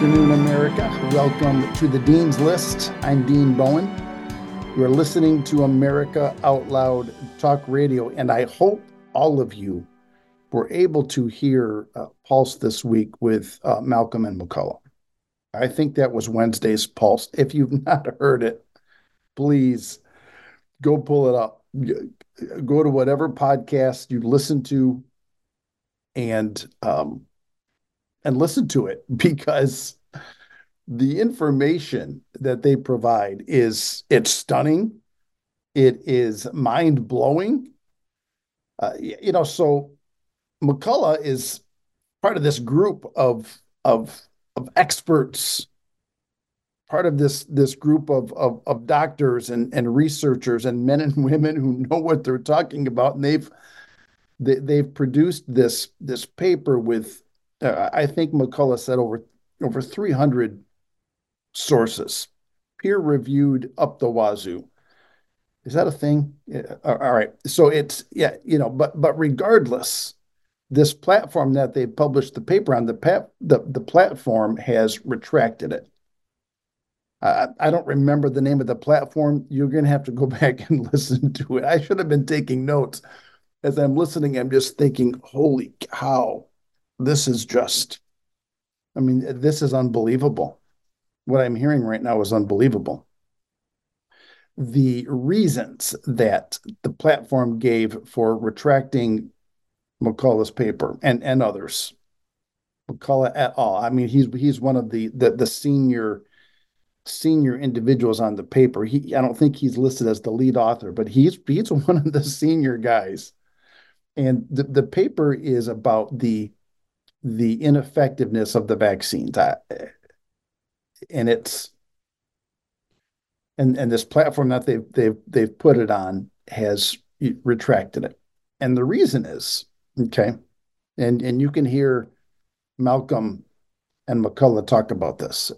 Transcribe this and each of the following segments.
afternoon, America. Welcome to the Dean's List. I'm Dean Bowen. You're listening to America Out Loud Talk Radio, and I hope all of you were able to hear uh, Pulse this week with uh, Malcolm and McCullough. I think that was Wednesday's Pulse. If you've not heard it, please go pull it up. Go to whatever podcast you listen to and um, and listen to it because the information that they provide is it's stunning. It is mind-blowing. Uh, you know so mccullough is part of this group of of of experts part of this this group of of, of doctors and and researchers and men and women who know what they're talking about. And they've they, they've produced this this paper with Uh, I think McCullough said over over 300 sources, peer reviewed up the wazoo. Is that a thing? Yeah, all right. So it's yeah, you know, but but regardless, this platform that they published the paper on the pat, the the platform has retracted it. I, I don't remember the name of the platform. You're going to have to go back and listen to it. I should have been taking notes as I'm listening. I'm just thinking, holy cow! This is just, I mean, this is unbelievable. What I'm hearing right now is unbelievable. The reasons that the platform gave for retracting McCullough's paper and, and others, McCullough et al. I mean, he's he's one of the the, the senior senior individuals on the paper. He I don't think he's listed as the lead author, but he's he's one of the senior guys. And the, the paper is about the the ineffectiveness of the vaccines. I, and it's and and this platform that they've they've they've put it on has retracted it. And the reason is, okay, and and you can hear Malcolm and McCullough talk about this.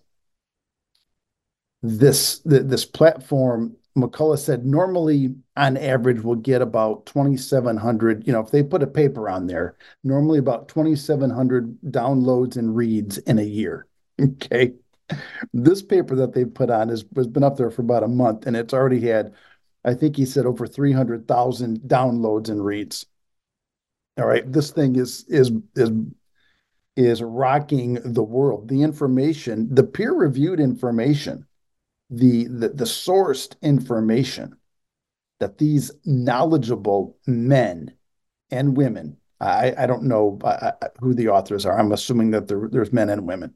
This this platform McCullough said normally on average we'll get about 2,700. You know, if they put a paper on there, normally about 2,700 downloads and reads in a year. Okay. This paper that they've put on has, has been up there for about a month and it's already had, I think he said over 300,000 downloads and reads. All right. This thing is, is, is, is rocking the world. The information, the peer reviewed information the, the, the sourced information that these knowledgeable men and women, I, I don't know uh, who the authors are. I'm assuming that there, there's men and women,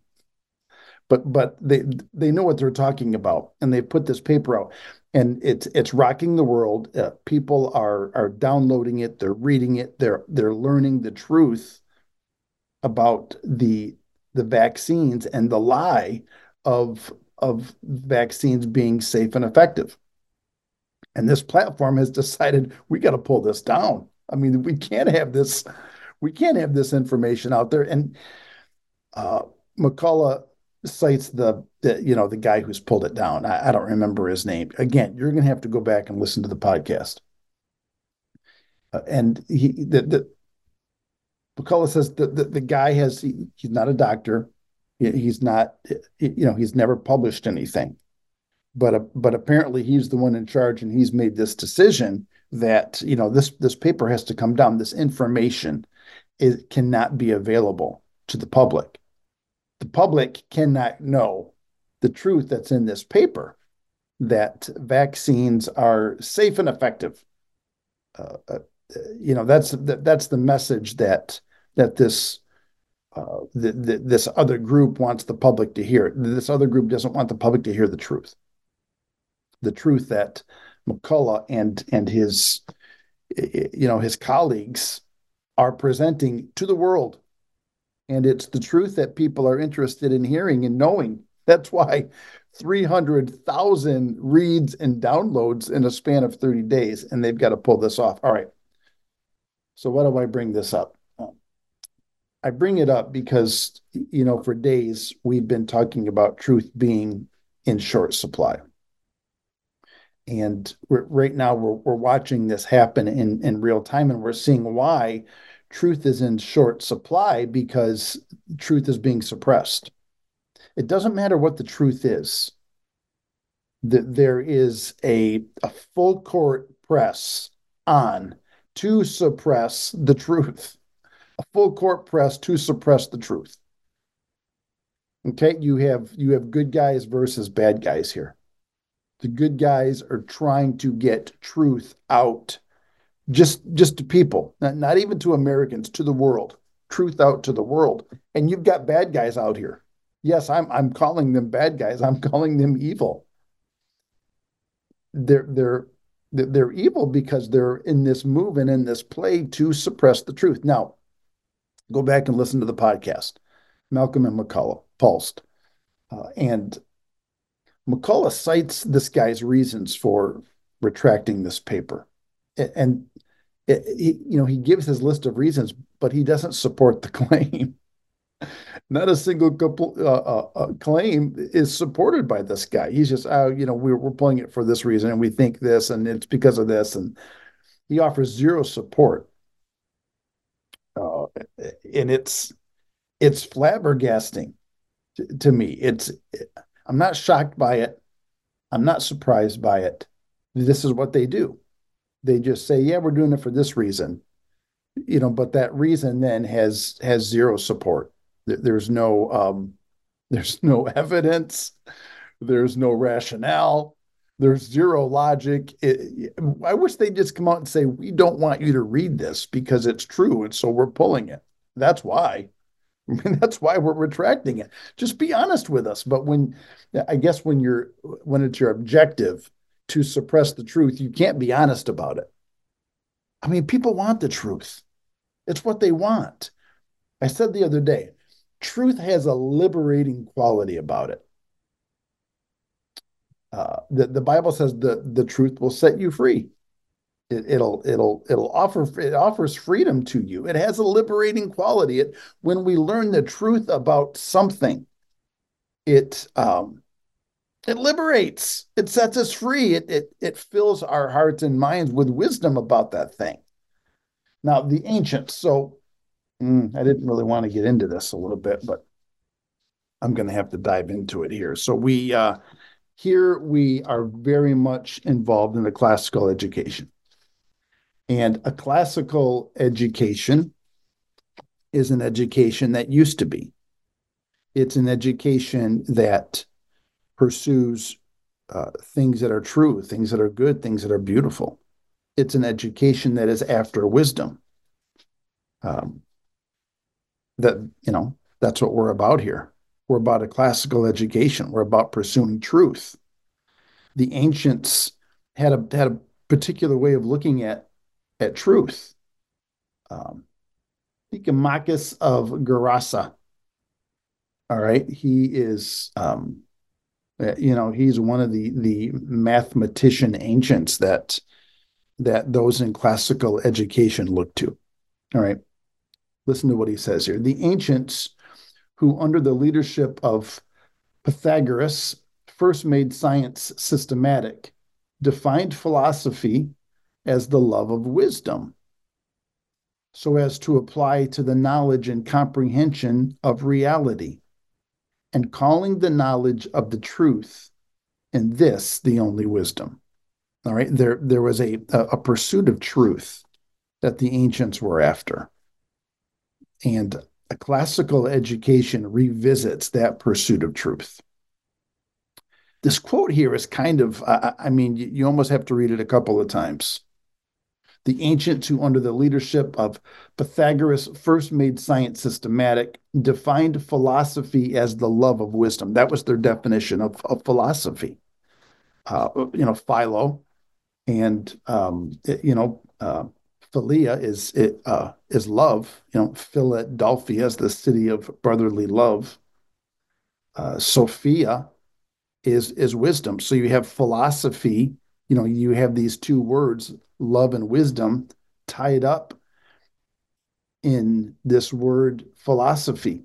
but but they they know what they're talking about, and they put this paper out, and it's it's rocking the world. Uh, people are are downloading it, they're reading it, they're they're learning the truth about the the vaccines and the lie of of vaccines being safe and effective. And this platform has decided we got to pull this down. I mean, we can't have this, we can't have this information out there. And uh, McCullough cites the, the, you know, the guy who's pulled it down. I, I don't remember his name. Again, you're going to have to go back and listen to the podcast. Uh, and he, the, the McCullough says the, the, the guy has, he, he's not a doctor. He's not, you know, he's never published anything, but uh, but apparently he's the one in charge, and he's made this decision that you know this this paper has to come down. This information it cannot be available to the public. The public cannot know the truth that's in this paper that vaccines are safe and effective. Uh, uh, you know that's that's the message that that this uh, the, the, this other group wants the public to hear. This other group doesn't want the public to hear the truth. The truth that McCullough and and his you know his colleagues are presenting to the world, and it's the truth that people are interested in hearing and knowing. That's why 300,000 reads and downloads in a span of 30 days, and they've got to pull this off. All right. So, why do I bring this up? I bring it up because, you know, for days we've been talking about truth being in short supply. And right now we're, we're watching this happen in, in real time and we're seeing why truth is in short supply because truth is being suppressed. it doesn't matter what the truth is. That there is a, a full court press on to suppress the truth, a full court press to suppress the truth. Okay, you have you have good guys versus bad guys here. The good guys are trying to get truth out just just to people, not, not even to Americans, to the world. Truth out to the world. And you've got bad guys out here. Yes, I'm I'm calling them bad guys. I'm calling them evil. They're they're they're evil because they're in this move and in this play to suppress the truth. Now, go back and listen to the podcast, Malcolm and McCullough, Pulsed. Uh, and McCullough cites this guy's reasons for retracting this paper. And it, he, you know, he gives his list of reasons, but he doesn't support the claim. Not a single uh, uh, uh, claim is supported by this guy. He's just, oh, you know, we're, we're pulling it for this reason, and we think this, and it's because of this, and he offers zero support. Uh, and it's it's flabbergasting to, to me. It's I'm not shocked by it. I'm not surprised by it. This is what they do. They just say, "Yeah, we're doing it for this reason," you know. But that reason then has has zero support. There's no um, there's no evidence. There's no rationale. There's zero logic. It, I wish they'd just come out and say, "We don't want you to read this because it's true, and so we're pulling it." That's why. I mean, that's why we're retracting it. Just be honest with us. But when, I guess, when you're when it's your objective to suppress the truth, you can't be honest about it. I mean, people want the truth. It's what they want. I said the other day, truth has a liberating quality about it. Uh, the, the Bible says the, the truth will set you free. It, will it'll it'll offer it offers freedom to you. It has a liberating quality. It when we learn the truth about something, it um, it liberates. It sets us free. It it it fills our hearts and minds with wisdom about that thing. Now the ancients. So mm, I didn't really want to get into this a little bit, but I'm going to have to dive into it here. So we uh, here we are very much involved in the classical education. And a classical education is an education that used to be. It's an education that pursues uh, things that are true, things that are good, things that are beautiful. It's an education that is after wisdom. Um, that, you know, that's what we're about here. We're about a classical education. We're about pursuing truth. The ancients had a had a particular way of looking at at truth. Um, Nicomachus of Gerasa. All right, he is, um, uh, you know, he's one of the the mathematician ancients that that those in classical education look to. All right, listen to what he says here. The ancients, who under the leadership of Pythagoras first made science systematic, defined philosophy as the love of wisdom, so as to apply to the knowledge and comprehension of reality, and calling the knowledge of the truth, and this the only wisdom. All right, there there was a a pursuit of truth that the ancients were after, and a classical education revisits that pursuit of truth this quote here is kind of I, I, mean you almost have to read it a couple of times the ancients who, under the leadership of Pythagoras, first made science systematic, defined philosophy as the love of wisdom. That was their definition of, of philosophy. Uh, you know, Philo, and um, you know, uh, Philia is it uh, is love. You know, Philadelphia is the city of brotherly love. Uh, Sophia is is wisdom. So you have philosophy. You know, you have these two words love and wisdom tied up in this word philosophy.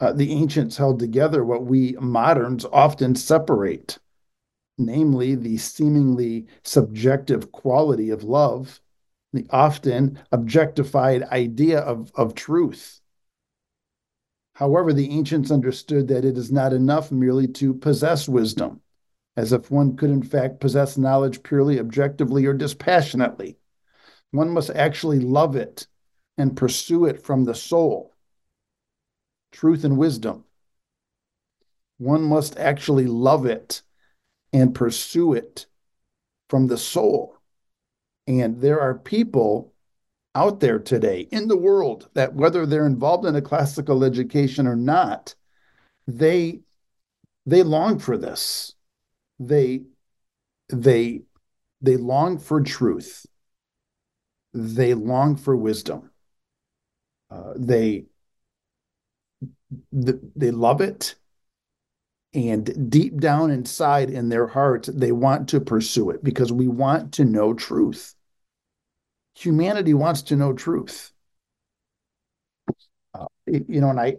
Uh, the ancients held together what we moderns often separate, namely the seemingly subjective quality of love, the often objectified idea of, of truth. However, the ancients understood that it is not enough merely to possess wisdom, as if one could in fact possess knowledge purely objectively or dispassionately. One must actually love it and pursue it from the soul. Truth and wisdom. One must actually love it and pursue it from the soul. And there are people out there today in the world that whether they're involved in a classical education or not, they they long for this. They they they long for truth. They long for wisdom. Uh, they they love it and deep down inside in their hearts they want to pursue it because we want to know truth humanity wants to know truth. Uh, you know, and I,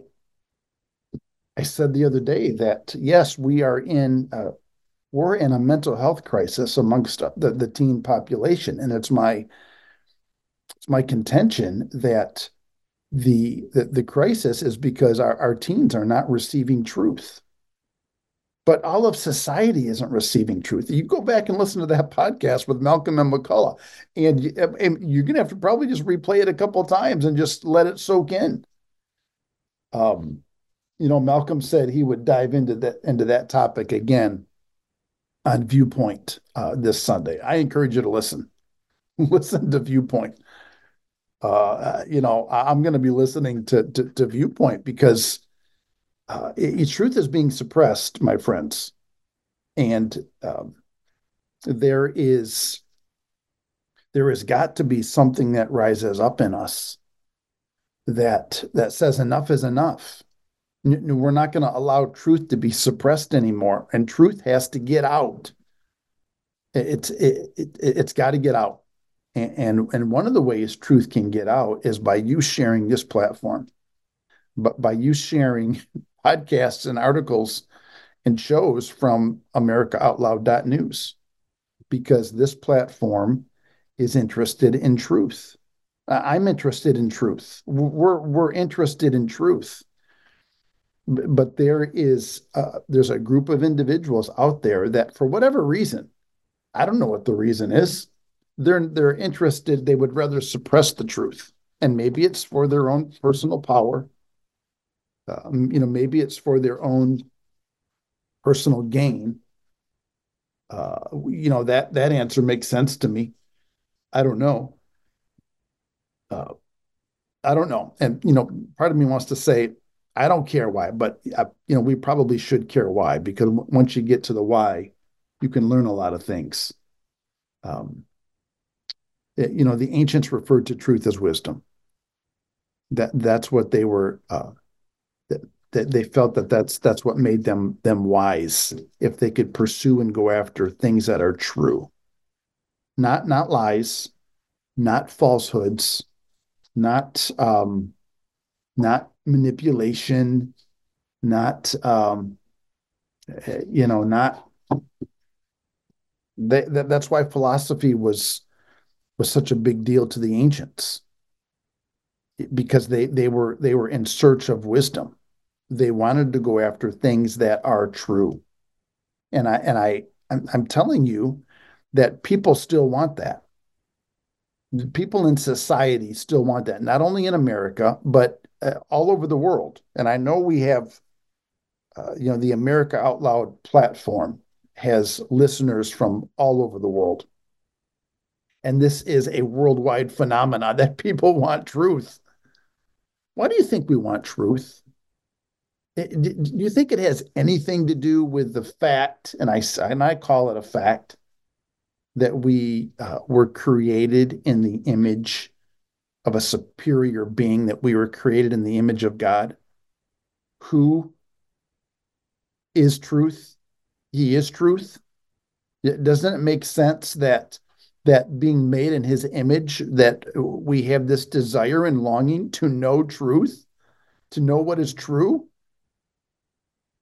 I said the other day that yes, we are in uh, we're in a mental health crisis amongst the, the teen population, and it's my it's my contention that the the, the crisis is because our, our teens are not receiving truth but all of society isn't receiving truth. You go back and listen to that podcast with Malcolm and McCullough, and, you, and you're going to have to probably just replay it a couple of times and just let it soak in. Um, you know, Malcolm said he would dive into that into that topic again on Viewpoint uh, this Sunday. I encourage you to listen. listen to Viewpoint. Uh, you know, I'm going to be listening to, to, to Viewpoint because uh, it, truth is being suppressed, my friends, and um, there is there has got to be something that rises up in us that that says enough is enough. We're not going to allow truth to be suppressed anymore, and truth has to get out. It's it, it it's got to get out, and, and and one of the ways truth can get out is by you sharing this platform, but by you sharing podcasts and articles and shows from AmericaOutloud.news because this platform is interested in truth. I'm interested in truth. We're we're interested in truth. But there is uh, there's a group of individuals out there that, for whatever reason, I don't know what the reason is. They're they're interested. They would rather suppress the truth, and maybe it's for their own personal power um, you know, maybe it's for their own personal gain. Uh, you know that that answer makes sense to me. I don't know. Uh, I don't know, and you know, part of me wants to say I don't care why, but uh, you know, we probably should care why because w- once you get to the why, you can learn a lot of things. Um, it, you know, the ancients referred to truth as wisdom. That that's what they were uh, that they felt that that's that's what made them them wise if they could pursue and go after things that are true. Not not lies not falsehoods not um not manipulation not um you know not they, that, that's why philosophy was was such a big deal to the ancients. Because they they were they were in search of wisdom they wanted to go after things that are true. And I and I I'm, I'm telling you that people still want that. People in society still want that, not only in America, but uh, all over the world. And I know we have, uh, you know, the America Out Loud platform has listeners from all over the world. And this is a worldwide phenomenon that people want truth. Why do you think we want truth? Do you think it has anything to do with the fact, and I and I call it a fact, that we uh, were created in the image of a superior being, that we were created in the image of God, who is truth? He is truth. Doesn't it make sense that that being made in His image, that we have this desire and longing to know truth, to know what is true?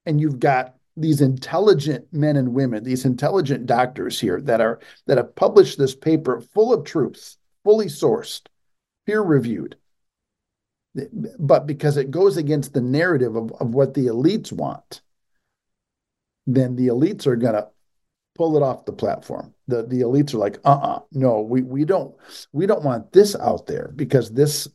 And you've got these intelligent men and women, these intelligent doctors here that are that have published this paper full of truths, fully sourced, peer reviewed. but because it goes against the narrative of, of what the elites want, then the elites are to pull it off the platform. The the elites are like, uh-uh, no, we we don't we don't want this out there because this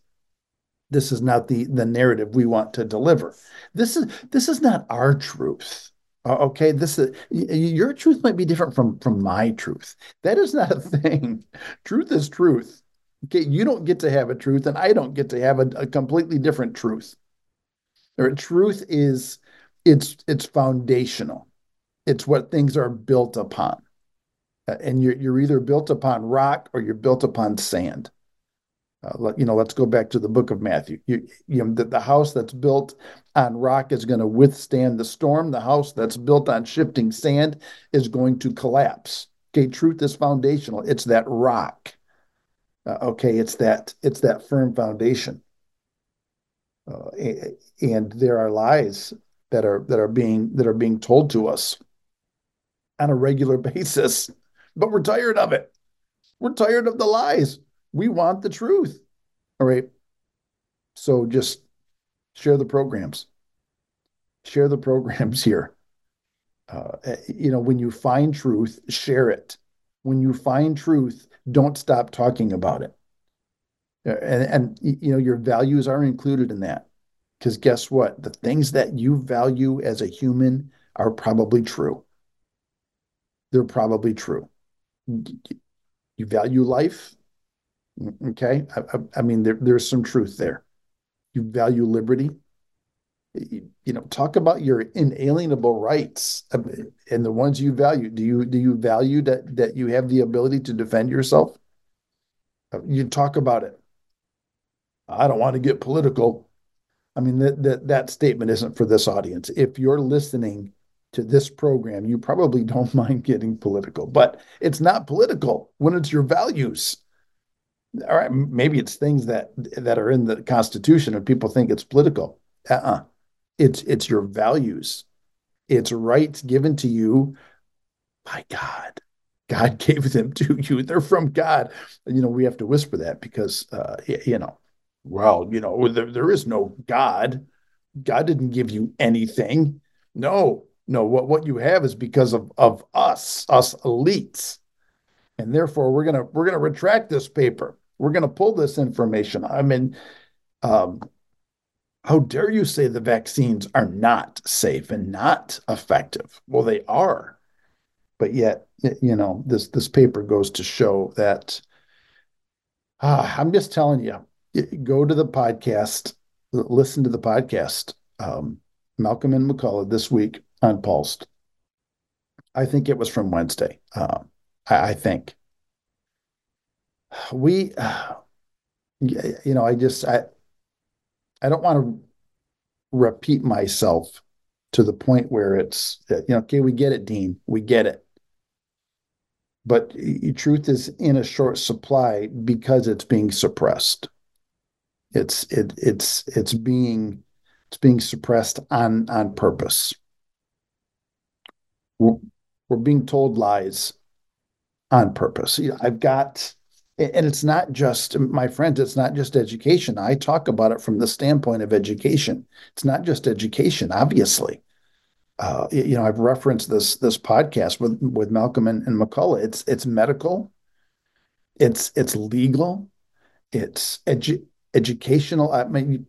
this is not the the narrative we want to deliver. This is this is not our truth. Uh, okay, this is your truth might be different from from my truth. That is not a thing. truth is truth. Okay, you don't get to have a truth, and I don't get to have a, a completely different truth. Or truth is it's it's foundational. It's what things are built upon, and you're you're either built upon rock or you're built upon sand. Uh, you know, let's go back to the book of Matthew. You, you know, the, the house that's built on rock is going to withstand the storm. The house that's built on shifting sand is going to collapse. Okay, truth is foundational. It's that rock. Uh, okay, it's that it's that firm foundation. Uh, and there are lies that are that are being that are being told to us on a regular basis, but we're tired of it. We're tired of the lies. We want the truth. All right. So just share the programs. Share the programs here. Uh, you know, when you find truth, share it. When you find truth, don't stop talking about it. Uh, and, and you know, your values are included in that. Because guess what? The things that you value as a human are probably true. They're probably true. You value life, Mm, okay. I, I, I mean, there, there's some truth there. You value liberty. You, you, know, talk about your inalienable rights uh, and the ones you value. Do you do you value that that you have the ability to defend yourself? Uh, you talk about it. I don't want to get political. I mean, that that that statement isn't for this audience. If you're listening to this program, you probably don't mind getting political, but it's not political when it's your values all right, maybe it's things that that are in the Constitution and people think it's political. Uh-uh. It's it's your values. It's rights given to you by God. God gave them to you. They're from God. You know, we have to whisper that because uh, you know, well, you know, there, there is no God. God didn't give you anything. No, no, what, what you have is because of, of us, us elites. And therefore we're gonna we're gonna retract this paper we're going to pull this information. I mean, um, how dare you say the vaccines are not safe and not effective? Well, they are, but yet, you know, this this paper goes to show that. Uh, I'm just telling you, go to the podcast, listen to the podcast. Um, Malcolm and McCullough this week on Pulsed. I think it was from Wednesday. Uh, I, I think we you know i just i i don't want to repeat myself to the point where it's you know okay we get it dean we get it. But truth is in a short supply because it's being suppressed. It's it it's it's being it's being suppressed on on purpose. We're, we're being told lies on purpose. I've got and it's not just my friends it's not just education. I talk about it from the standpoint of education. It's not just education obviously. Uh, you know i've referenced this this podcast with with malcolm and, and mccullough. It's it's medical. It's it's legal. It's edu- educational. I mean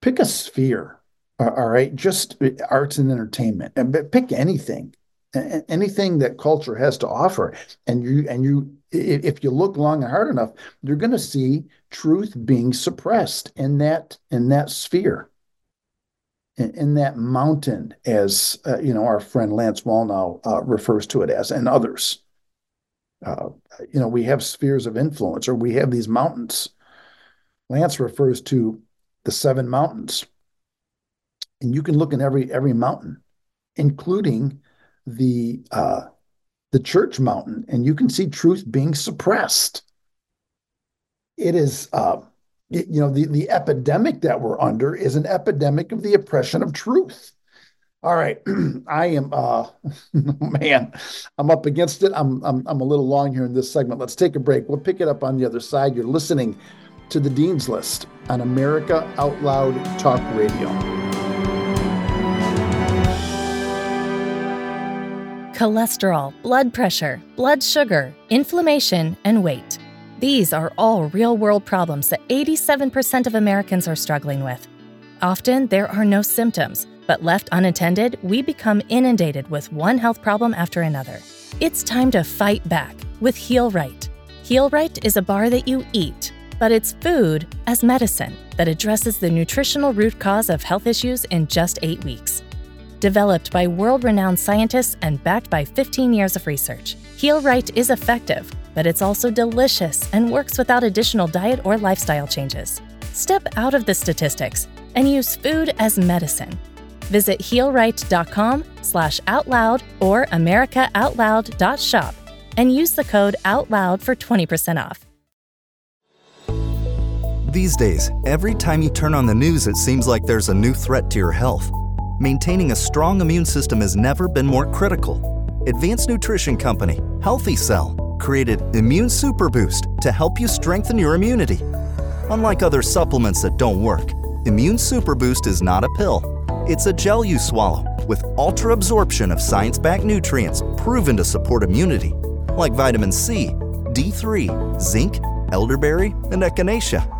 pick a sphere all right? Just arts and entertainment. And pick anything anything that culture has to offer. And you and you if you look long and hard enough you're going to see truth being suppressed in that in that sphere in, in that mountain as uh, you know our friend lance wallnau uh, refers to it as and others. Uh, you know we have spheres of influence or we have these mountains. Lance refers to the seven mountains. And you can look in every every mountain including the uh, the church mountain, and you can see truth being suppressed. It is, uh, it, you know, the the epidemic that we're under is an epidemic of the oppression of truth. All right, I am, uh, man, I'm up against it. I'm, I'm I'm a little long here in this segment. Let's take a break. We'll pick it up on the other side. You're listening to the Dean's List on America Out Loud Talk Radio. Cholesterol, blood pressure, blood sugar, inflammation, and weight. These are all real world problems that 87% of Americans are struggling with. Often, there are no symptoms, but left unattended, we become inundated with one health problem after another. It's time to fight back with Heal Right. Heal Right is a bar that you eat, but it's food as medicine that addresses the nutritional root cause of health issues in just eight weeks. Developed by world renowned scientists and backed by 15 years of research, Heal Right is effective, but it's also delicious and works without additional diet or lifestyle changes. Step out of the statistics and use food as medicine. Visit healright.com slash outloud or americaoutloud.shop and use the code OUTLOUD for 20% off. These days, every time you turn on the news, it seems like there's a new threat to your health. Maintaining a strong immune system has never been more critical. Advanced nutrition company, Healthy Cell, created Immune Super Boost to help you strengthen your immunity. Unlike other supplements that don't work, Immune Super Boost is not a pill. It's a gel you swallow with ultra absorption of science backed nutrients proven to support immunity, like vitamin C, D3, zinc, elderberry, and echinacea.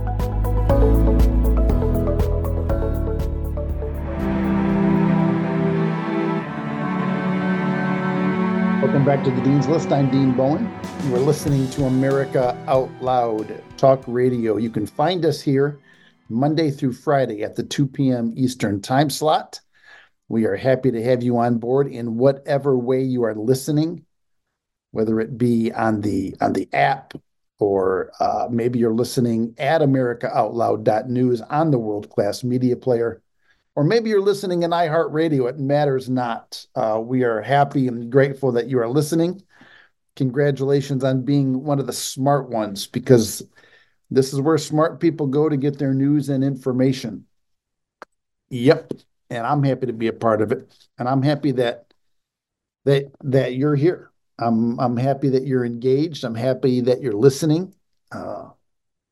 Welcome back to the Dean's List. I'm Dean Bowen. You are listening to America Out Loud Talk Radio. You can find us here Monday through Friday at the 2 p.m. Eastern time slot. We are happy to have you on board in whatever way you are listening, whether it be on the on the app or uh, maybe you're listening at AmericaOutloud.news on the world class media player or maybe you're listening in iHeartRadio. It matters not. Uh, we are happy and grateful that you are listening. Congratulations on being one of the smart ones because this is where smart people go to get their news and information. Yep. And I'm happy to be a part of it. And I'm happy that that that you're here. I'm I'm happy that you're engaged. I'm happy that you're listening. Uh,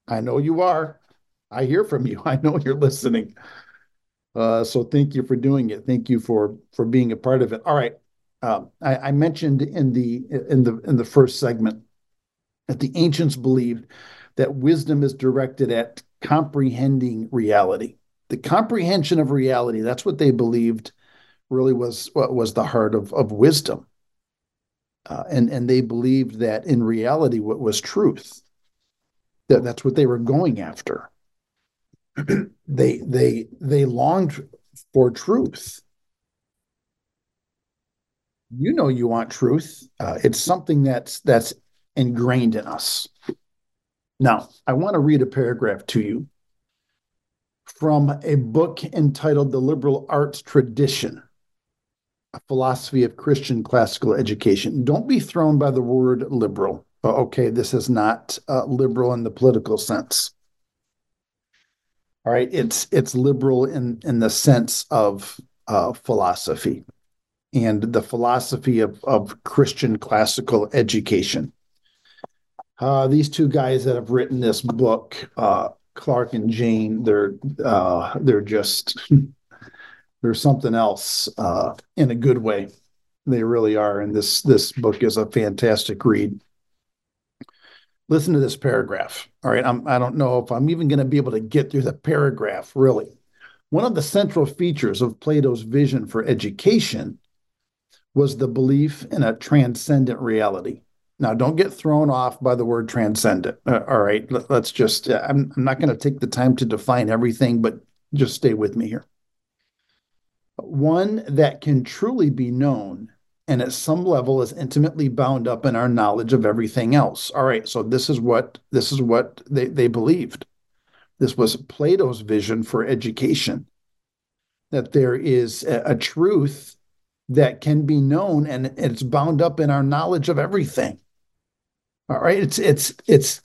I know you are. I hear from you. I know you're listening. Uh, so thank you for doing it. Thank you for for being a part of it. All right. Uh, I, I, mentioned in the in the in the first segment that the ancients believed that wisdom is directed at comprehending reality. The comprehension of reality, that's what they believed really was what was the heart of, of wisdom. Uh, and, and they believed that in reality, what was truth, that that's what they were going after. they they they longed for truth. You know you want truth. Uh, it's something that's that's ingrained in us. Now i want to read a paragraph to you from a book entitled the liberal arts tradition a philosophy of christian classical education. Don't be thrown by the word liberal. Okay this is not uh, liberal in the political sense all right, it's it's liberal in in the sense of uh, philosophy and the philosophy of of Christian classical education. Uh, these two guys that have written this book, uh, Clark and Jain, they're uh, they're just they're something else uh, in a good way. They really are, and this this book is a fantastic read listen to this paragraph. All right, I'm, I don't know if I'm even going to be able to get through the paragraph, really. One of the central features of Plato's vision for education was the belief in a transcendent reality. Now, don't get thrown off by the word transcendent. Uh, all right, let, us just, uh, I'm, I'm not going to take the time to define everything, but just stay with me here. One that can truly be known and at some level is intimately bound up in our knowledge of everything else. All right, so this is what this is what they, they believed. This was Plato's vision for education. That there is a, a truth that can be known and it's bound up in our knowledge of everything. All right. It's it's it's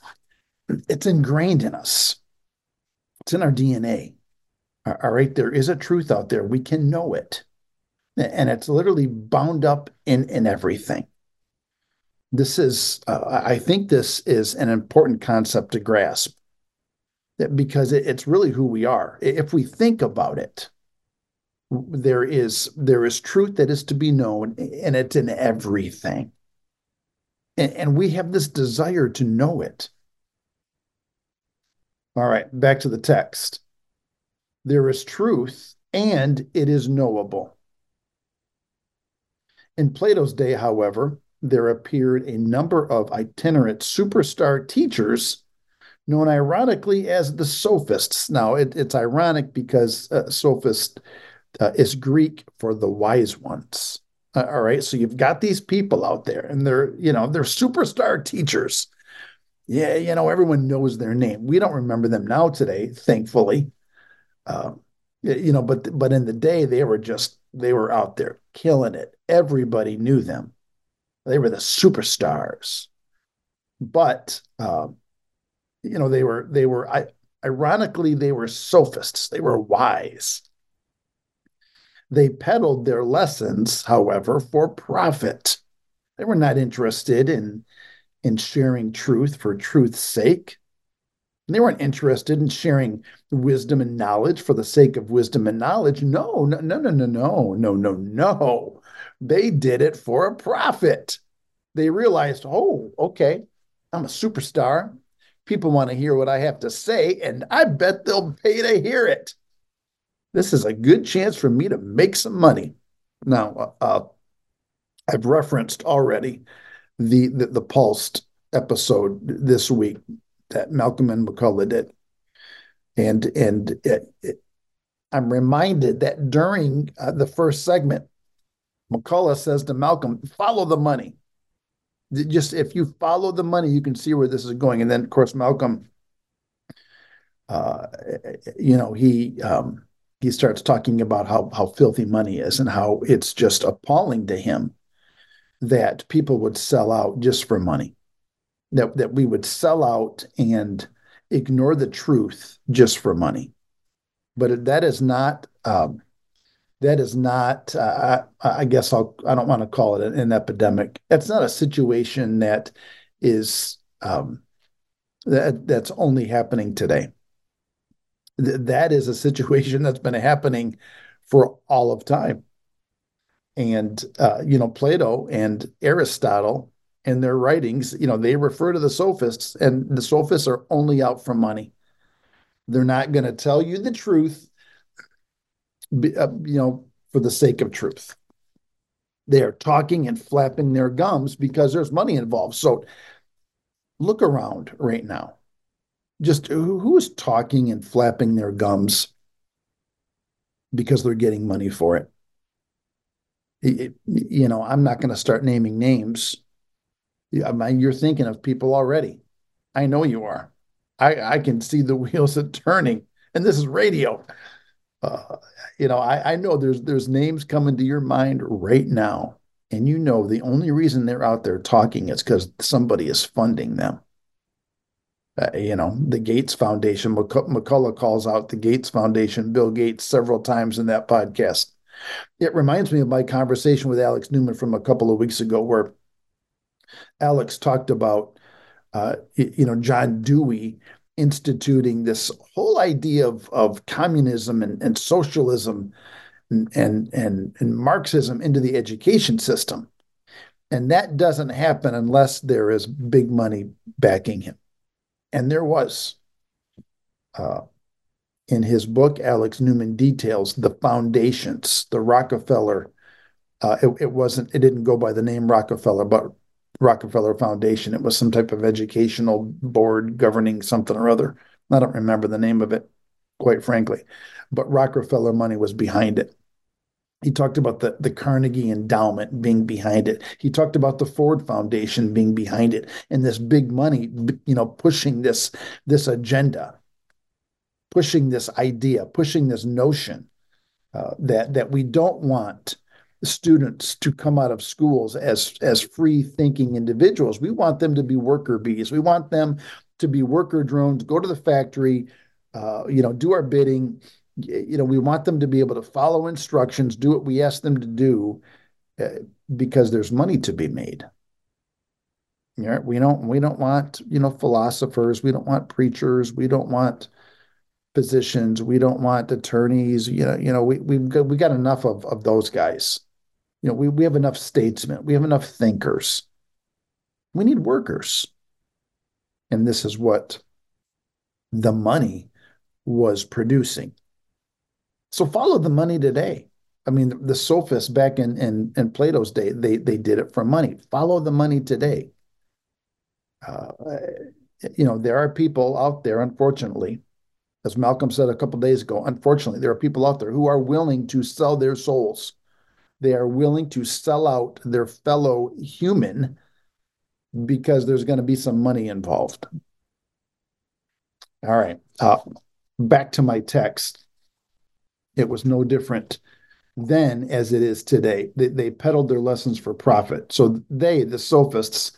it's ingrained in us. It's in our DNA. All right. There is a truth out there. We can know it. And it's literally bound up in, in everything. This is, uh, I think this is an important concept to grasp because it's really who we are. If we think about it, there is there is truth that is to be known and it's in everything and, and we have this desire to know it all right back to the text there is truth and it is knowable in plato's day however there appeared a number of itinerant superstar teachers known ironically as the sophists now it, it's ironic because uh, sophist uh, is Greek for the wise ones. Uh, all right. So you've got these people out there and they're, you know, they're superstar teachers. Yeah. You know, everyone knows their name. We don't remember them now today, thankfully. Uh, you know, but, but in the day, they were just, they were out there killing it. Everybody knew them. They were the superstars. But, um, you know, they were, they were, I, ironically, they were sophists. They were wise they peddled their lessons, however, for profit. They were not interested in, in sharing truth for truth's sake. They weren't interested in sharing wisdom and knowledge for the sake of wisdom and knowledge. No, no, no, no, no, no, no, no, no. They did it for a profit. They realized, oh, okay, I'm a superstar. People want to hear what I have to say, and I bet they'll pay to hear it this is a good chance for me to make some money. Now, uh, uh, I've referenced already the, the, the pulsed episode this week that Malcolm and McCullough did, and and it, it, I'm reminded that during uh, the first segment, McCullough says to Malcolm, "Follow the money." Just if you follow the money, you can see where this is going. And then, of course, Malcolm, uh, you know, he um, he starts talking about how how filthy money is and how it's just appalling to him that people would sell out just for money that that we would sell out and ignore the truth just for money. But that is not um, that is not uh, I, I, guess I'll I don't want to call it an, epidemic. That's not a situation that is um, that that's only happening today. Th- that is a situation that's been happening for all of time. And uh, you know, Plato and Aristotle in their writings, you know, they refer to the sophists, and the sophists are only out for money. They're not going to tell you the truth, uh, you know, for the sake of truth. They are talking and flapping their gums because there's money involved. So look around right now just who's talking and flapping their gums because they're getting money for it? it you know, I'm not going to start naming names. I mean, you're thinking of people already. I know you are. I, I can see the wheels are turning, and this is radio. Uh, you know, I, I know there's there's names coming to your mind right now, and you know the only reason they're out there talking is because somebody is funding them. Uh, you know, the Gates Foundation. McCullough calls out the Gates Foundation, Bill Gates, several times in that podcast. It reminds me of my conversation with Alex Newman from a couple of weeks ago, where Alex talked about, uh, you know, John Dewey instituting this whole idea of, of communism and, and socialism and, and, and, and Marxism into the education system. And that doesn't happen unless there is big money backing him. And there was. Uh, in his book, Alex Newman details the foundations, the Rockefeller. Uh, it, it, wasn't, it didn't go by the name Rockefeller, but Rockefeller Foundation. It was some type of educational board governing something or other. I don't remember the name of it, quite frankly, but Rockefeller money was behind it. He talked about the, the Carnegie Endowment being behind it. He talked about the Ford Foundation being behind it and this big money, you know, pushing this, this agenda, pushing this idea, pushing this notion uh, that, that we don't want students to come out of schools as as free thinking individuals. We want them to be worker bees. We want them to be worker drones, go to the factory, uh, you know, do our bidding. You know, we want them to be able to follow instructions, do what we ask them to do, uh, because there's money to be made. Yeah, we don't we don't want you know philosophers. We don't want preachers. We don't want physicians. We don't want attorneys. You know, you know, we we got, we got enough of of those guys. You know, we we have enough statesmen. We have enough thinkers. We need workers, and this is what the money was producing. So follow the money today. I mean, the sophists back in in, in Plato's day, they they did it for money. Follow the money today. Uh, you know, there are people out there, unfortunately, as Malcolm said a couple days ago, unfortunately, there are people out there who are willing to sell their souls. They are willing to sell out their fellow human because there's going to be some money involved. All right. Uh, back to my text. It was no different then as it is today. They, they peddled their lessons for profit. So they, the sophists,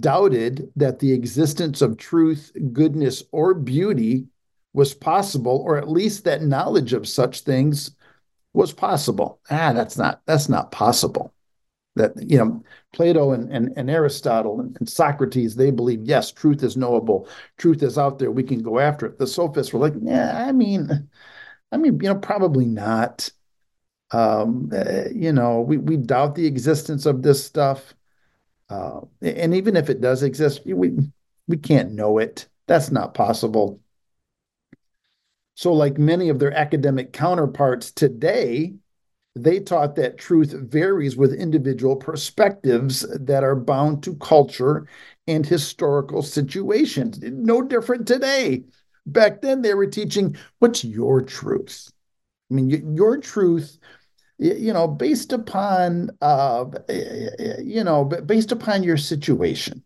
doubted that the existence of truth, goodness, or beauty was possible, or at least that knowledge of such things was possible. Ah, that's not that's not possible. That you know, Plato and, and, and Aristotle and, and Socrates, they believe, yes, truth is knowable, truth is out there, we can go after it. The sophists were like, yeah, I mean, I mean, you know, probably not. Um, uh, you know, we, we doubt the existence of this stuff. Uh, and even if it does exist, we we can't know it. That's not possible. So, like many of their academic counterparts today, they taught that truth varies with individual perspectives that are bound to culture and historical situations. No different today. Back then, they were teaching what's your truth? I mean, your truth you know, based upon, uh, you know, based upon your situation,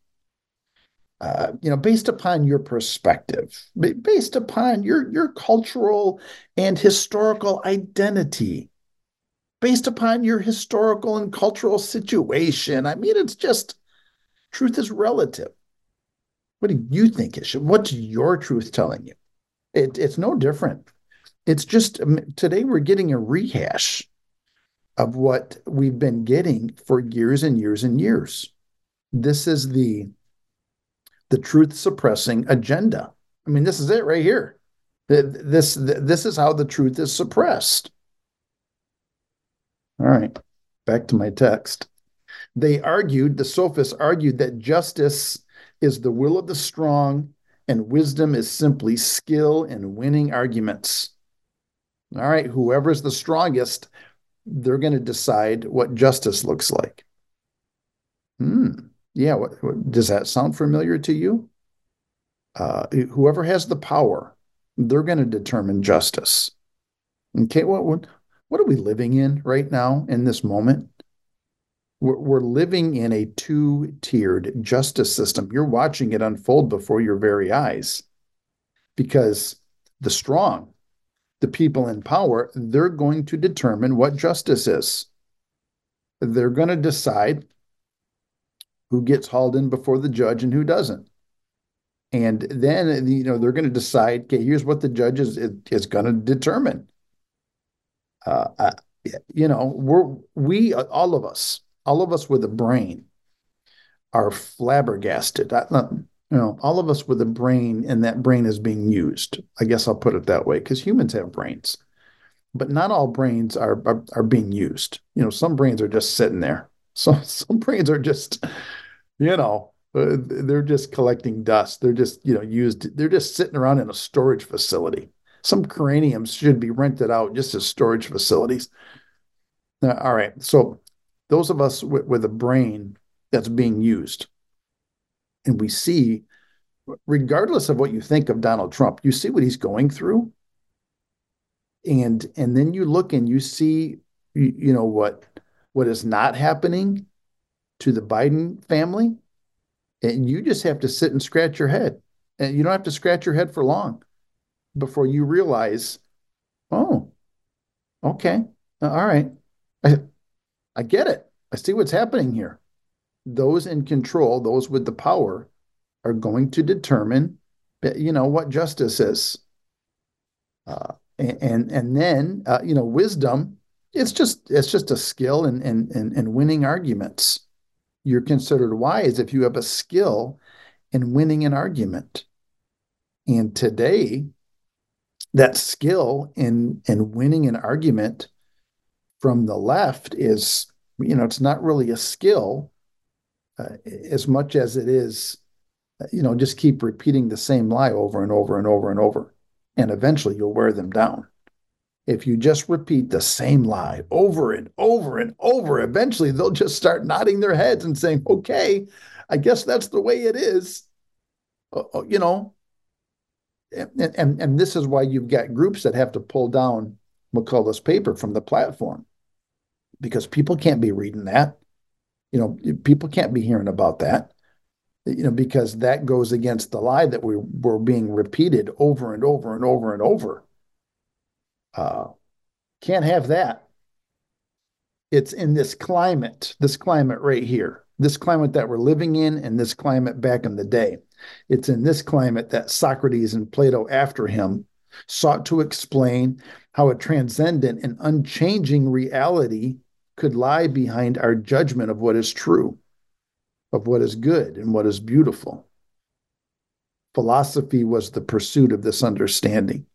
uh, you know, based upon your perspective, based upon your your cultural and historical identity, based upon your historical and cultural situation. I mean, it's just truth is relative. What do you think it should? What's your truth telling you? It, it's no different. It's just um, today we're getting a rehash of what we've been getting for years and years and years. This is the the truth suppressing agenda. I mean, this is it right here. This this is how the truth is suppressed. All right, back to my text. They argued, the sophists argued that justice is the will of the strong and wisdom is simply skill in winning arguments. All right, whoever's the strongest they're going to decide what justice looks like. Hmm. Yeah. What, what, does that sound familiar to you? Uh, whoever has the power, they're going to determine justice. Okay. What, what, what are we living in right now in this moment? We're, we're living in a two tiered justice system. You're watching it unfold before your very eyes because the strong, the people in power, they're going to determine what justice is. They're going to decide who gets hauled in before the judge and who doesn't. And then, you know, they're going to decide, okay, here's what the judge is, is going to determine. Uh, uh, you know, we're, we, all of us, all of us with a brain are flabbergasted. I, you know, all of us with a brain and that brain is being used. I guess I'll put it that way because humans have brains, but not all brains are, are, are being used. You know, some brains are just sitting there. Some some brains are just, you know, uh, they're just collecting dust. They're just you know used. They're just sitting around in a storage facility. Some craniums should be rented out just as storage facilities. All right, so those of us with, with a brain that's being used and we see, regardless of what you think of Donald Trump, you see what he's going through. And and then you look and you see, you, you know, what what is not happening to the Biden family. And you just have to sit and scratch your head. And you don't have to scratch your head for long before you realize, oh, okay, all right. I, I get it. I see what's happening here. Those in control, those with the power, are going to determine, you know, what justice is. Uh, and, and and then uh, you know wisdom it's just it's just a skill in, in in in winning arguments. You're considered wise if you have a skill in winning an argument. And today that skill in in winning an argument from the left is you know it's not really a skill uh, as much as it is you know just keep repeating the same lie over and over and over and over. And eventually you'll wear them down if you just repeat the same lie over and over and over eventually they'll just start nodding their heads and saying okay i guess that's the way it is uh, uh you know and, and, and this is why you've got groups that have to pull down McCullough's paper from the platform because people can't be reading that. You know, people can't be hearing about that. You know, because that goes against the lie that we were being repeated over and over and over and over. Uh, can't have that. It's in this climate, this climate right here, this climate that we're living in, and this climate back in the day. It's in this climate that Socrates and Plato after him sought to explain how a transcendent and unchanging reality could lie behind our judgment of what is true, of what is good and what is beautiful. Philosophy was the pursuit of this understanding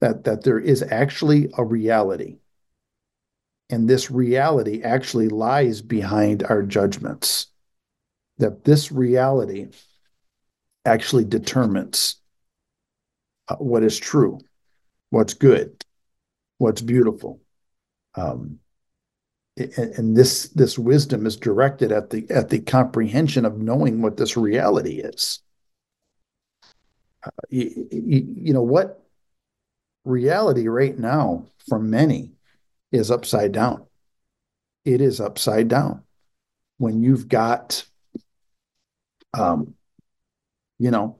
that, that there is actually a reality. And this reality actually lies behind our judgments. That this reality actually determines uh, what is true, what's good, what's beautiful. Um, and, this this wisdom is directed at the at the comprehension of knowing what this reality is. Uh, you, you, you know what reality right now for many is upside down. It is upside down when you've got um, you know,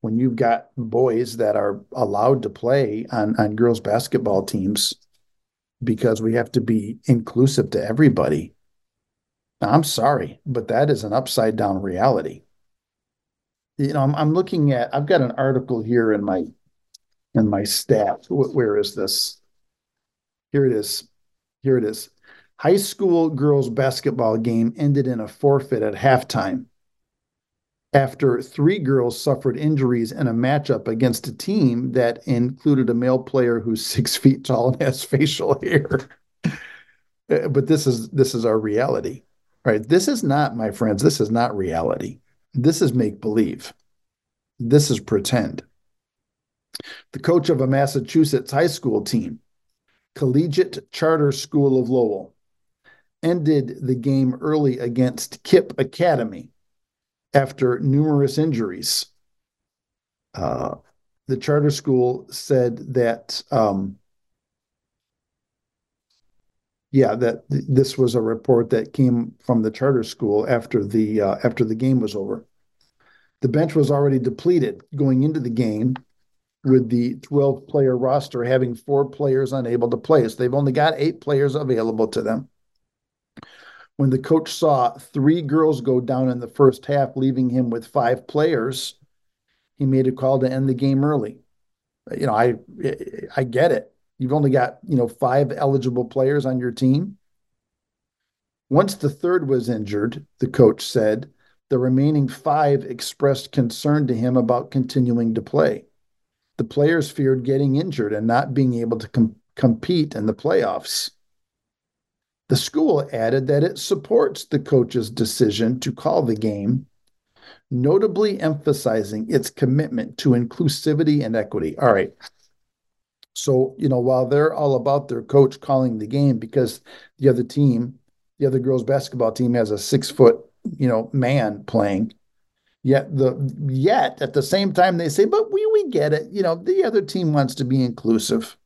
when you've got boys that are allowed to play on, on girls basketball teams because we have to be inclusive to everybody. I'm sorry, but that is an upside down reality. You know, I'm, I'm looking at, I've got an article here in my, in my staff. Where is this? Here it is. Here it is. High school girls basketball game ended in a forfeit at halftime after three girls suffered injuries in a matchup against a team that included a male player who's six feet tall and has facial hair. Uh, but this is this is our reality, right? This is not, my friends. This is not reality. This is make believe. This is pretend. The coach of a Massachusetts high school team, Collegiate Charter School of Lowell, ended the game early against KIPP Academy after numerous injuries. Uh, the charter school said that, um, yeah, that th- this was a report that came from the charter school after the uh, after the game was over. The bench was already depleted going into the game, with the 12 player roster having four players unable to play. So they've only got eight players available to them when the coach saw three girls go down in the first half, leaving him with five players, he made a call to end the game early. You know, I I get it. You've only got, you know, five eligible players on your team. Once the third was injured, the coach said, the remaining five expressed concern to him about continuing to play. The players feared getting injured and not being able to com- compete in the playoffs. The school added that it supports the coach's decision to call the game, notably emphasizing its commitment to inclusivity and equity. All right. So, you know, while they're all about their coach calling the game because the other team, the other girls basketball team has a six foot, you know, man playing. Yet the yet at the same time they say, but we we get it. You know, the other team wants to be inclusive.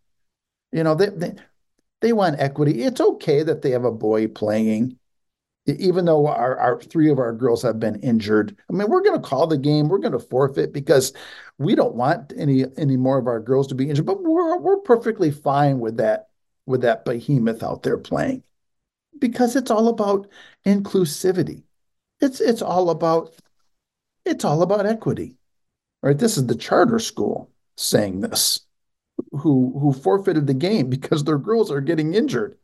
You know, they, they they want equity. It's okay that they have a boy playing, even though our, our three of our girls have been injured. I mean, we're going to call the game. We're going to forfeit because we don't want any any more of our girls to be injured. But we're we're perfectly fine with that with that behemoth out there playing. because it's all about inclusivity. It's it's all about it's all about equity. Right? This is the charter school saying this, who who forfeited the game because their girls are getting injured.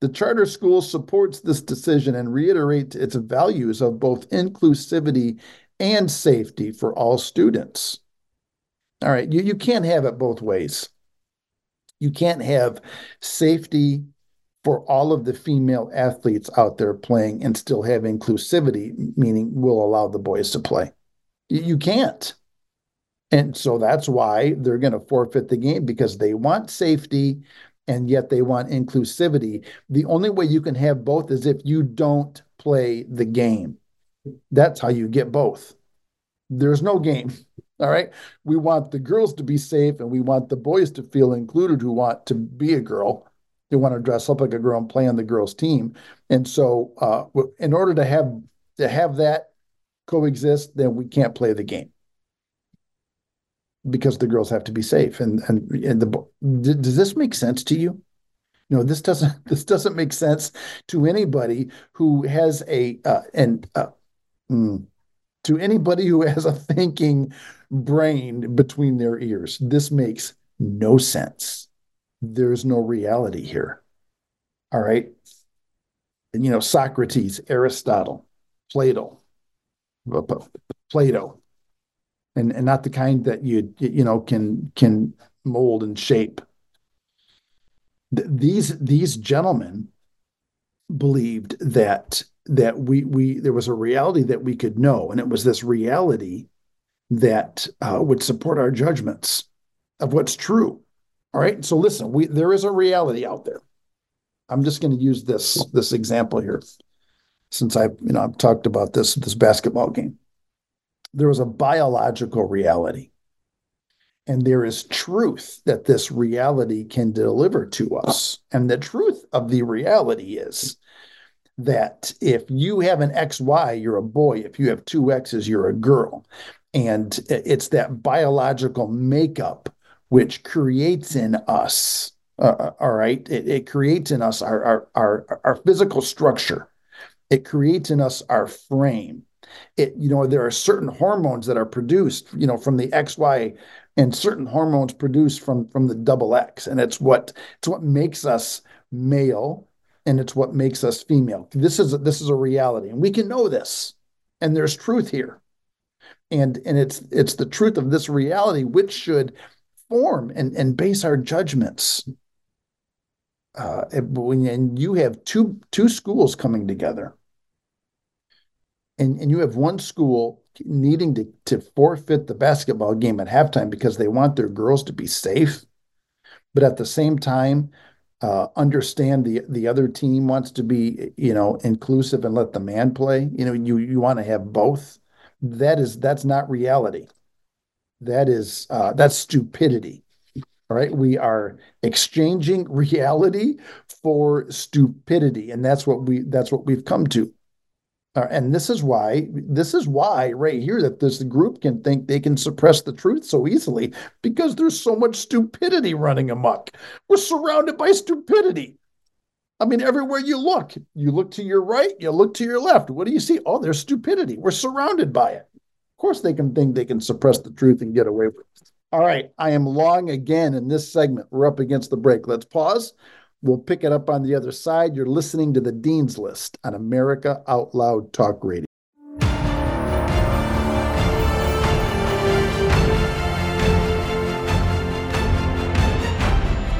The charter school supports this decision and reiterates its values of both inclusivity and safety for all students. All right, you, you can't have it both ways. You can't have safety for all of the female athletes out there playing and still have inclusivity, meaning we'll allow the boys to play. You can't. And so that's why they're going to forfeit the game because they want safety and yet they want inclusivity. The only way you can have both is if you don't play the game. That's how you get both. There's no game. All right. We want the girls to be safe and we want the boys to feel included who want to be a girl. They want to dress up like a girl and play on the girls' team. And so, uh, in order to have to have that coexist, then we can't play the game because the girls have to be safe. And and and the does this make sense to you? No, this doesn't. This doesn't make sense to anybody who has a uh, and uh, mm, to anybody who has a thinking brain between their ears. This makes no sense. There's no reality here. All right. And, you know, Socrates, Aristotle, Plato, Plato, and, and not the kind that you you know can can mold and shape. These these gentlemen believed that that we we there was a reality that we could know, and it was this reality that uh, would support our judgments of what's true. All right. So listen, we there is a reality out there. I'm just going to use this this example here, since I you know I've talked about this this basketball game. There was a biological reality, and there is truth that this reality can deliver to us. And the truth of the reality is that if you have an XY, you're a boy. If you have two X's, you're a girl. And it's that biological makeup which creates in us, uh, uh, all right, it, it, creates in us our, our, our, our physical structure. It creates in us our frame. It, you know, there are certain hormones that are produced, you know, from the XY and certain hormones produced from from the double X. And it's what it's what makes us male and it's what makes us female. This is this is a reality, and we can know this, and there's truth here, and and it's it's the truth of this reality which should form and and base our judgments. Uh, when and you have two two schools coming together, and and you have one school needing to to forfeit the basketball game at halftime because they want their girls to be safe, but at the same time uh, understand the the other team wants to be you know inclusive and let the man play. You know you you want to have both. That is that's not reality that is uh, that's stupidity all right we are exchanging reality for stupidity and that's what we that's what we've come to uh, and this is why this is why right here that this group can think they can suppress the truth so easily because there's so much stupidity running amok. We're surrounded by stupidity. I mean, everywhere you look, you look to your right, you look to your left. What do you see? Oh, there's stupidity. We're surrounded by it. Course, they can think they can suppress the truth and get away with it. All right, I am long again in this segment. We're up against the break. Let's pause. We'll pick it up on the other side. You're listening to the Dean's List on America Out Loud Talk Radio.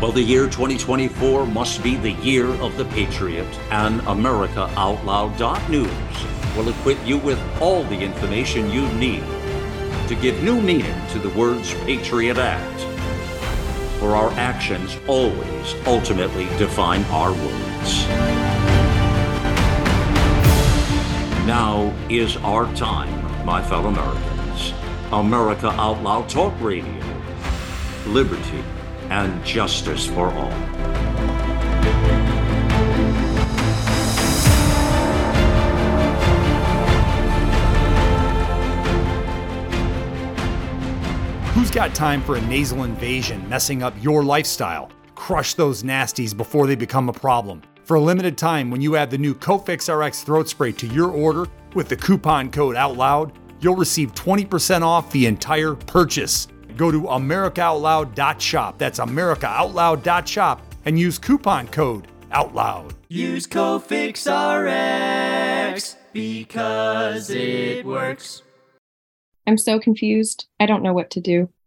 Well, the year 2024 must be the year of the Patriot, and America Out Loud News will equip you with all the information you need to give new meaning to the words Patriot Act for our actions always ultimately define our words. Now is our time, my fellow Americans. America Out Loud Talk Radio. Liberty and justice for all. Who's got time for a nasal invasion messing up your lifestyle? Crush those nasties before they become a problem. For a limited time, when you add the new Cofix RX throat spray to your order with the coupon code OUTLOUD, you'll receive 20% off the entire purchase. Go to AmericaOutloud.shop. That's AmericaOutloud.shop and use coupon code OUTLOUD. Use Cofix RX because it works. I'm so confused. I don't know what to do.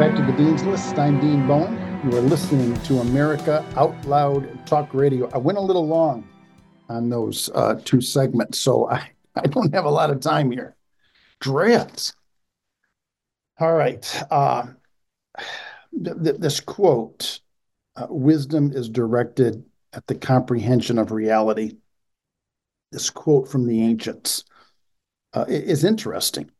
Back to the Dean's List. I'm Dean Bowen. You are listening to America Out Loud Talk Radio. I went a little long on those uh, two segments, so I, I don't have a lot of time here. Drafts. All right. Uh, th- th- this quote uh, wisdom is directed at the comprehension of reality. This quote from the ancients uh, is interesting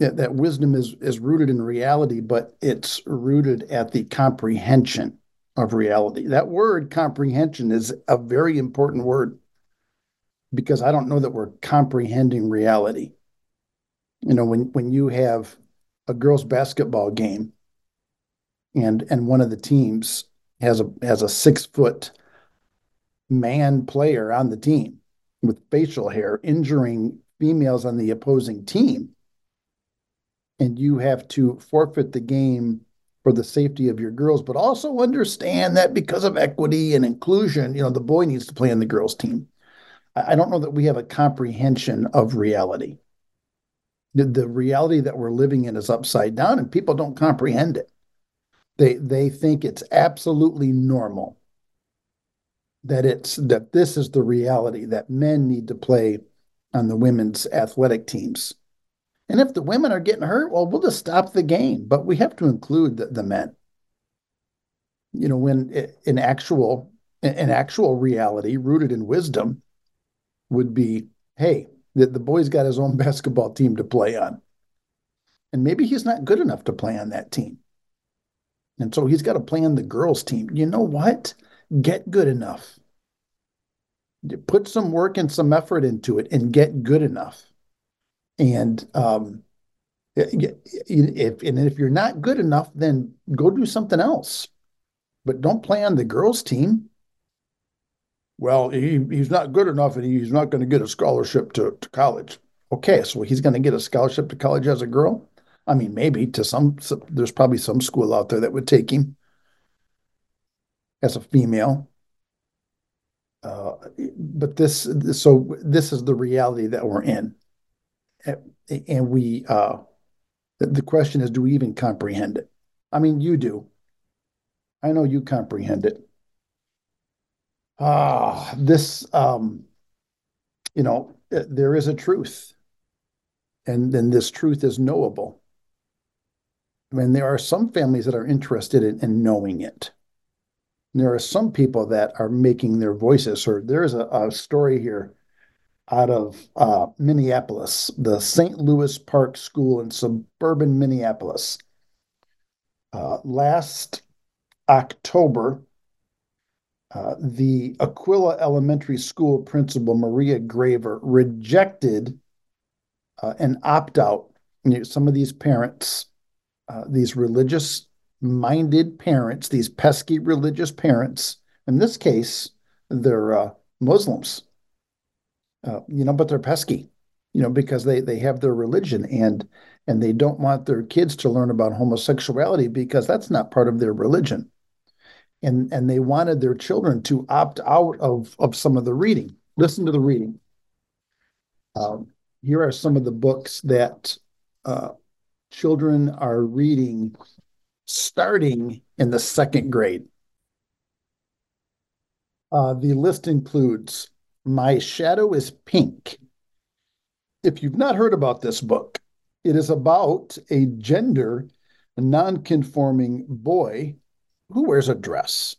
that, that wisdom is is rooted in reality, but it's rooted at the comprehension of reality. That word comprehension is a very important word because I don't know that we're comprehending reality. You know, when when you have a girls basketball game and and one of the teams has a has a six foot man player on the team with facial hair injuring females on the opposing team and you have to forfeit the game for the safety of your girls, but also understand that because of equity and inclusion, you know, the boy needs to play on the girls' team. I don't know that we have a comprehension of reality. The, the reality that we're living in is upside down, and people don't comprehend it. They they think it's absolutely normal that it's that this is the reality that men need to play on the women's athletic teams and if the women are getting hurt, well, we'll just stop the game. But we have to include the, the men. You know, when eh, in actual in actual reality, rooted in wisdom, would be, hey, the boy's got his own basketball team to play on. And maybe he's not good enough to play on that team. And so he's got to play on the girls' team. You know what? Get good enough. Put some work and some effort into it and get good enough and um, if and if you're not good enough, then go do something else. But don't play on the girls' team. Well, he, he's not good enough, and he's not going to get a scholarship to, to college. Okay, so he's going to get a scholarship to college as a girl. I mean, maybe to some, there's probably some school out there that would take him as a female. Uh, but this, so this is the reality that we're in and we uh, the question is, do we even comprehend it? I mean, you do. I know you comprehend it. Ah, this, um, you know, there is a truth, and then this truth is knowable. I mean, there are some families that are interested in, in knowing it. There are some people that are making their voices heard. There's a, a story here out of uh, Minneapolis, the St. Louis Park School in suburban Minneapolis. Uh, last October, uh, the Aquila Elementary School principal, Maria Graver, rejected uh, an opt out. You know, some of these parents, uh, these religious minded parents, these pesky religious parents, in this case, they're uh, Muslims uh, you know, but they're pesky, you know, because they they have their religion and and they don't want their kids to learn about homosexuality because that's not part of their religion. And and they wanted their children to opt out of of some of the reading. Listen to the reading. Um, here are some of the books that uh, children are reading starting in the second grade. Uh, the list includes My Shadow is Pink. If you've not heard about this book, it is about a gender non-conforming boy who wears a dress.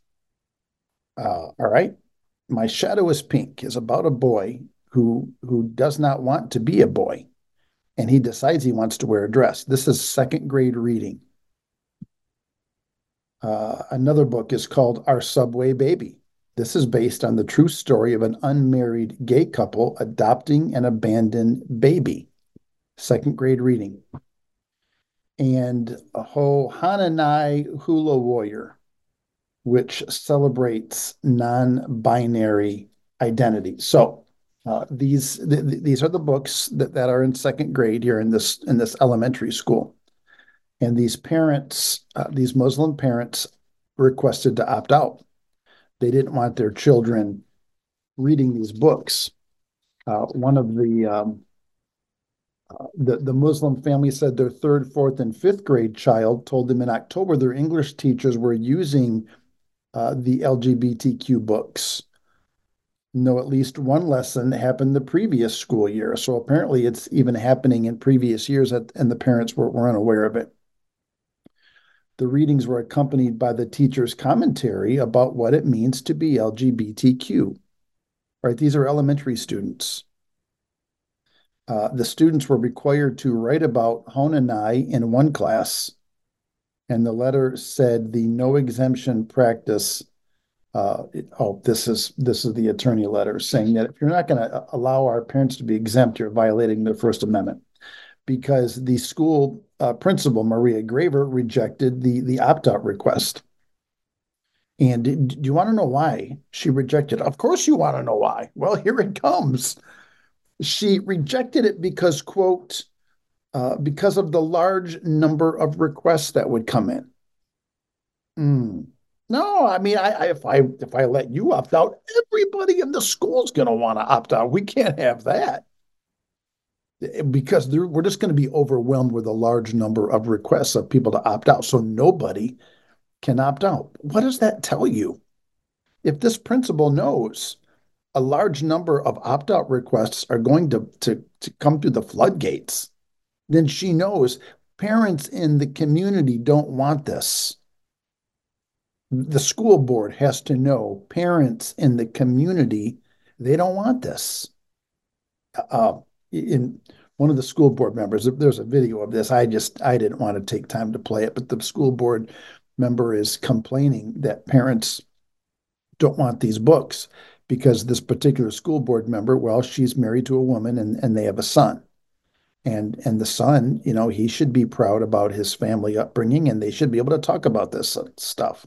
Uh, all right. My Shadow is Pink is about a boy who who does not want to be a boy and he decides he wants to wear a dress. This is second grade reading. Uh, another book is called Our Subway Baby. This is based on the true story of an unmarried gay couple adopting an abandoned baby. Second grade reading. And Ho Hananai Hula Warrior, which celebrates non binary identity. So, uh, these th- these are the books that, that are in second grade here in this in this elementary school, and these parents, uh, these Muslim parents, requested to opt out. They didn't want their children reading these books. Uh, one of the, um, uh, the the Muslim family said their third, fourth, and fifth grade child told them in October their English teachers were using uh, the LGBTQ books know at least one lesson happened the previous school year. So apparently it's even happening in previous years and the parents were, were unaware of it. The readings were accompanied by the teacher's commentary about what it means to be LGBTQ. Right, these are elementary students. Uh, the students were required to write about Honanai in one class, and the letter said the no exemption practice uh, oh, this is this is the attorney letter saying that if you're not going to uh, allow our parents to be exempt, you're violating the First Amendment, because the school uh, principal Maria Graver rejected the the opt out request. And do, you want to know why she rejected? It? Of course, you want to know why. Well, here it comes. She rejected it because quote uh, because of the large number of requests that would come in. Mm. No, I mean, I, I, if I if I let you opt out, everybody in the school is going to want to opt out. We can't have that because we're just going to be overwhelmed with a large number of requests of people to opt out. So nobody can opt out. What does that tell you? If this principal knows a large number of opt out requests are going to, to, to come through the floodgates, then she knows parents in the community don't want this the school board has to know parents in the community they don't want this uh, in one of the school board members there's a video of this. I just i didn't want to take time to play it but the school board member is complaining that parents don't want these books because this particular school board member well she's married to a woman and, and they have a son. And and the son you know he should be proud about his family upbringing and they should be able to talk about this stuff.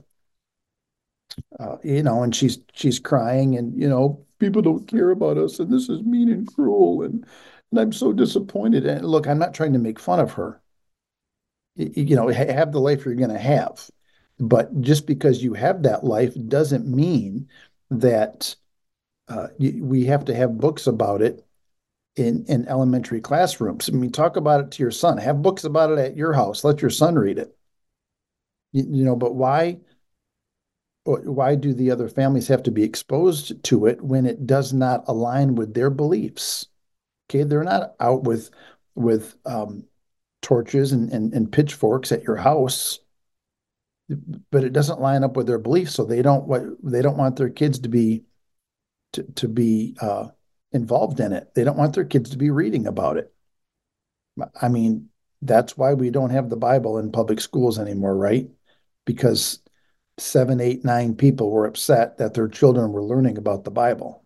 Uh, you know, and she's she's crying, and you know, people don't care about us, and this is mean and cruel, and and I'm so disappointed. And look, I'm not trying to make fun of her. You, know, have the life you're going to have, but just because you have that life doesn't mean that uh, we have to have books about it in in elementary classrooms. I mean, talk about it to your son. Have books about it at your house. Let your son read it. You, you know, but why? why do the other families have to be exposed to it when it does not align with their beliefs? Okay, they're not out with with um, torches and, and, and pitchforks at your house, but it doesn't line up with their beliefs. So they don't what they don't want their kids to be to to be uh, involved in it. They don't want their kids to be reading about it. I mean, that's why we don't have the Bible in public schools anymore, right? Because seven, eight, nine people were upset that their children were learning about the Bible.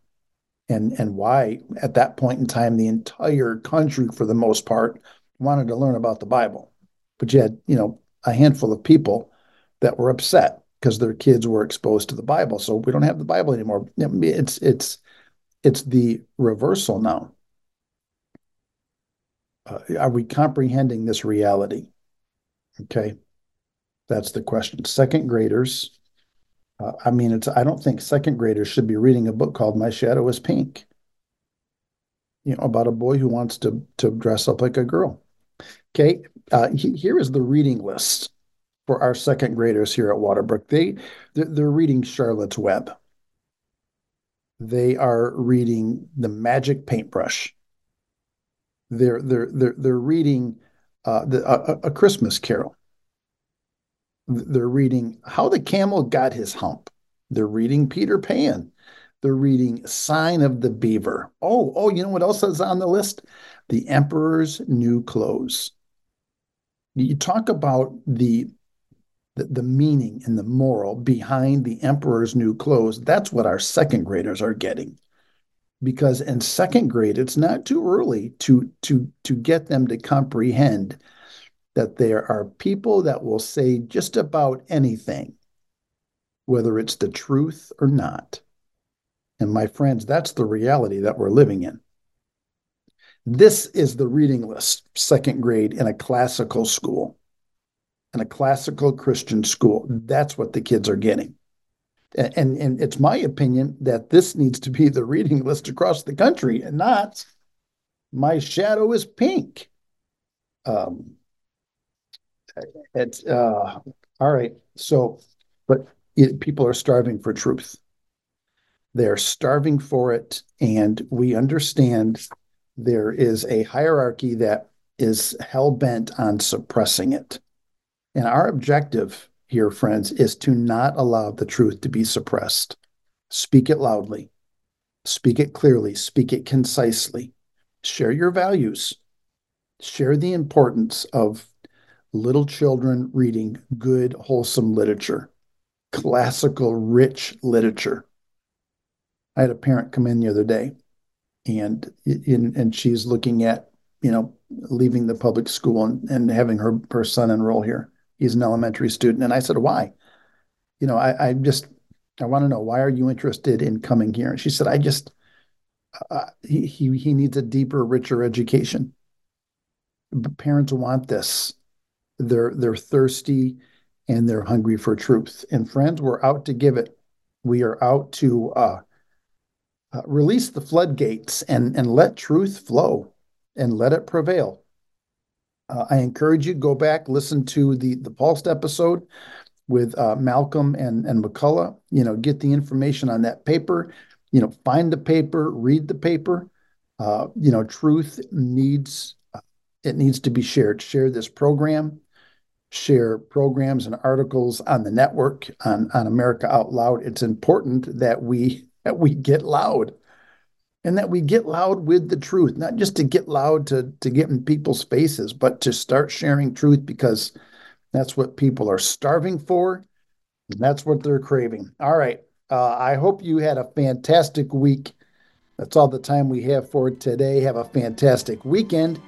And, and why, at that point in time, the entire country, for the most part, wanted to learn about the Bible. But you had, you know, a handful of people that were upset because their kids were exposed to the Bible. So we don't have the Bible anymore. It's it's it's the reversal now. Uh, are we comprehending this reality? Okay. That's the question. Second graders, uh, I mean, it's. I don't think second graders should be reading a book called "My Shadow Is Pink." you know, about a boy who wants to to dress up like a girl. Okay, uh, he, here is the reading list for our second graders here at Waterbrook. They they're, they're reading Charlotte's Web. They are reading The Magic Paintbrush. They're they're they're they're reading uh, the, a, a Christmas Carol. They're reading How the Camel Got His Hump. They're reading Peter Pan. They're reading Sign of the Beaver. Oh, oh, you know what else is on the list? The Emperor's New Clothes. You talk about the, the, meaning and the moral behind the Emperor's New Clothes. That's what our second graders are getting. Because in second grade, it's not too early to to to get them to comprehend that there are people that will say just about anything, whether it's the truth or not. And my friends, that's the reality that we're living in. This is the reading list, second grade in a classical school, in a classical Christian school. That's what the kids are getting. And, and, it's my opinion that this needs to be the reading list across the country and not my shadow is pink. Um, uh, all right. So, but it, people are starving for truth. They're starving for it, and we understand there is a hierarchy that is hell bent on suppressing it. And our objective here, friends, is to not allow the truth to be suppressed. Speak it loudly, speak it clearly, speak it concisely, share your values, share the importance of little children reading good, wholesome literature, classical, rich literature. I had a parent come in the other day, and in, and she's looking at you know leaving the public school and, and having her her son enroll here. He's an elementary student, and I said, "Why?" You know, I, I just I want to know why are you interested in coming here? And she said, "I just uh, he, he he needs a deeper, richer education." Parents want this they're they're thirsty and they're hungry for truth. And friends, we're out to give it. We are out to uh, uh, release the floodgates and and let truth flow and let it prevail. Uh, I encourage you go back listen to the the pulsed episode with uh, Malcolm and and McCullough. You know, get the information on that paper. You know, find the paper, read the paper. Uh, you know, truth needs it needs to be shared. Share this program share programs and articles on the network on, on America Out Loud. It's important that we that we get loud and that we get loud with the truth, not just to get loud to, to get in people's faces, but to start sharing truth because that's what people are starving for. And that's what they're craving. All right. Uh, I hope you had a fantastic week. That's all the time we have for today. Have a fantastic weekend.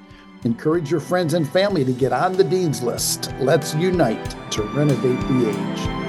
Encourage your friends and family to get on the Dean's List. Let's unite to renovate the age.